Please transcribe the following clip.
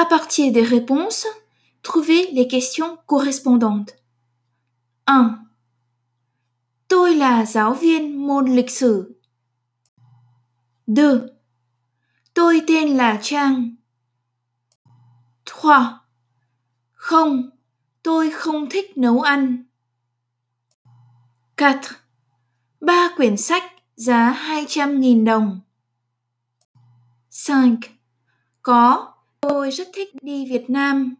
À partir des réponses, trouvez les questions correspondantes. 1. Tôi là giáo viên môn lịch sử. 2. Tôi tên là Trang. 3. Không, tôi không thích nấu ăn. 4. Ba quyển sách giá 200.000 đồng. 5. Có, tôi rất thích đi Việt Nam.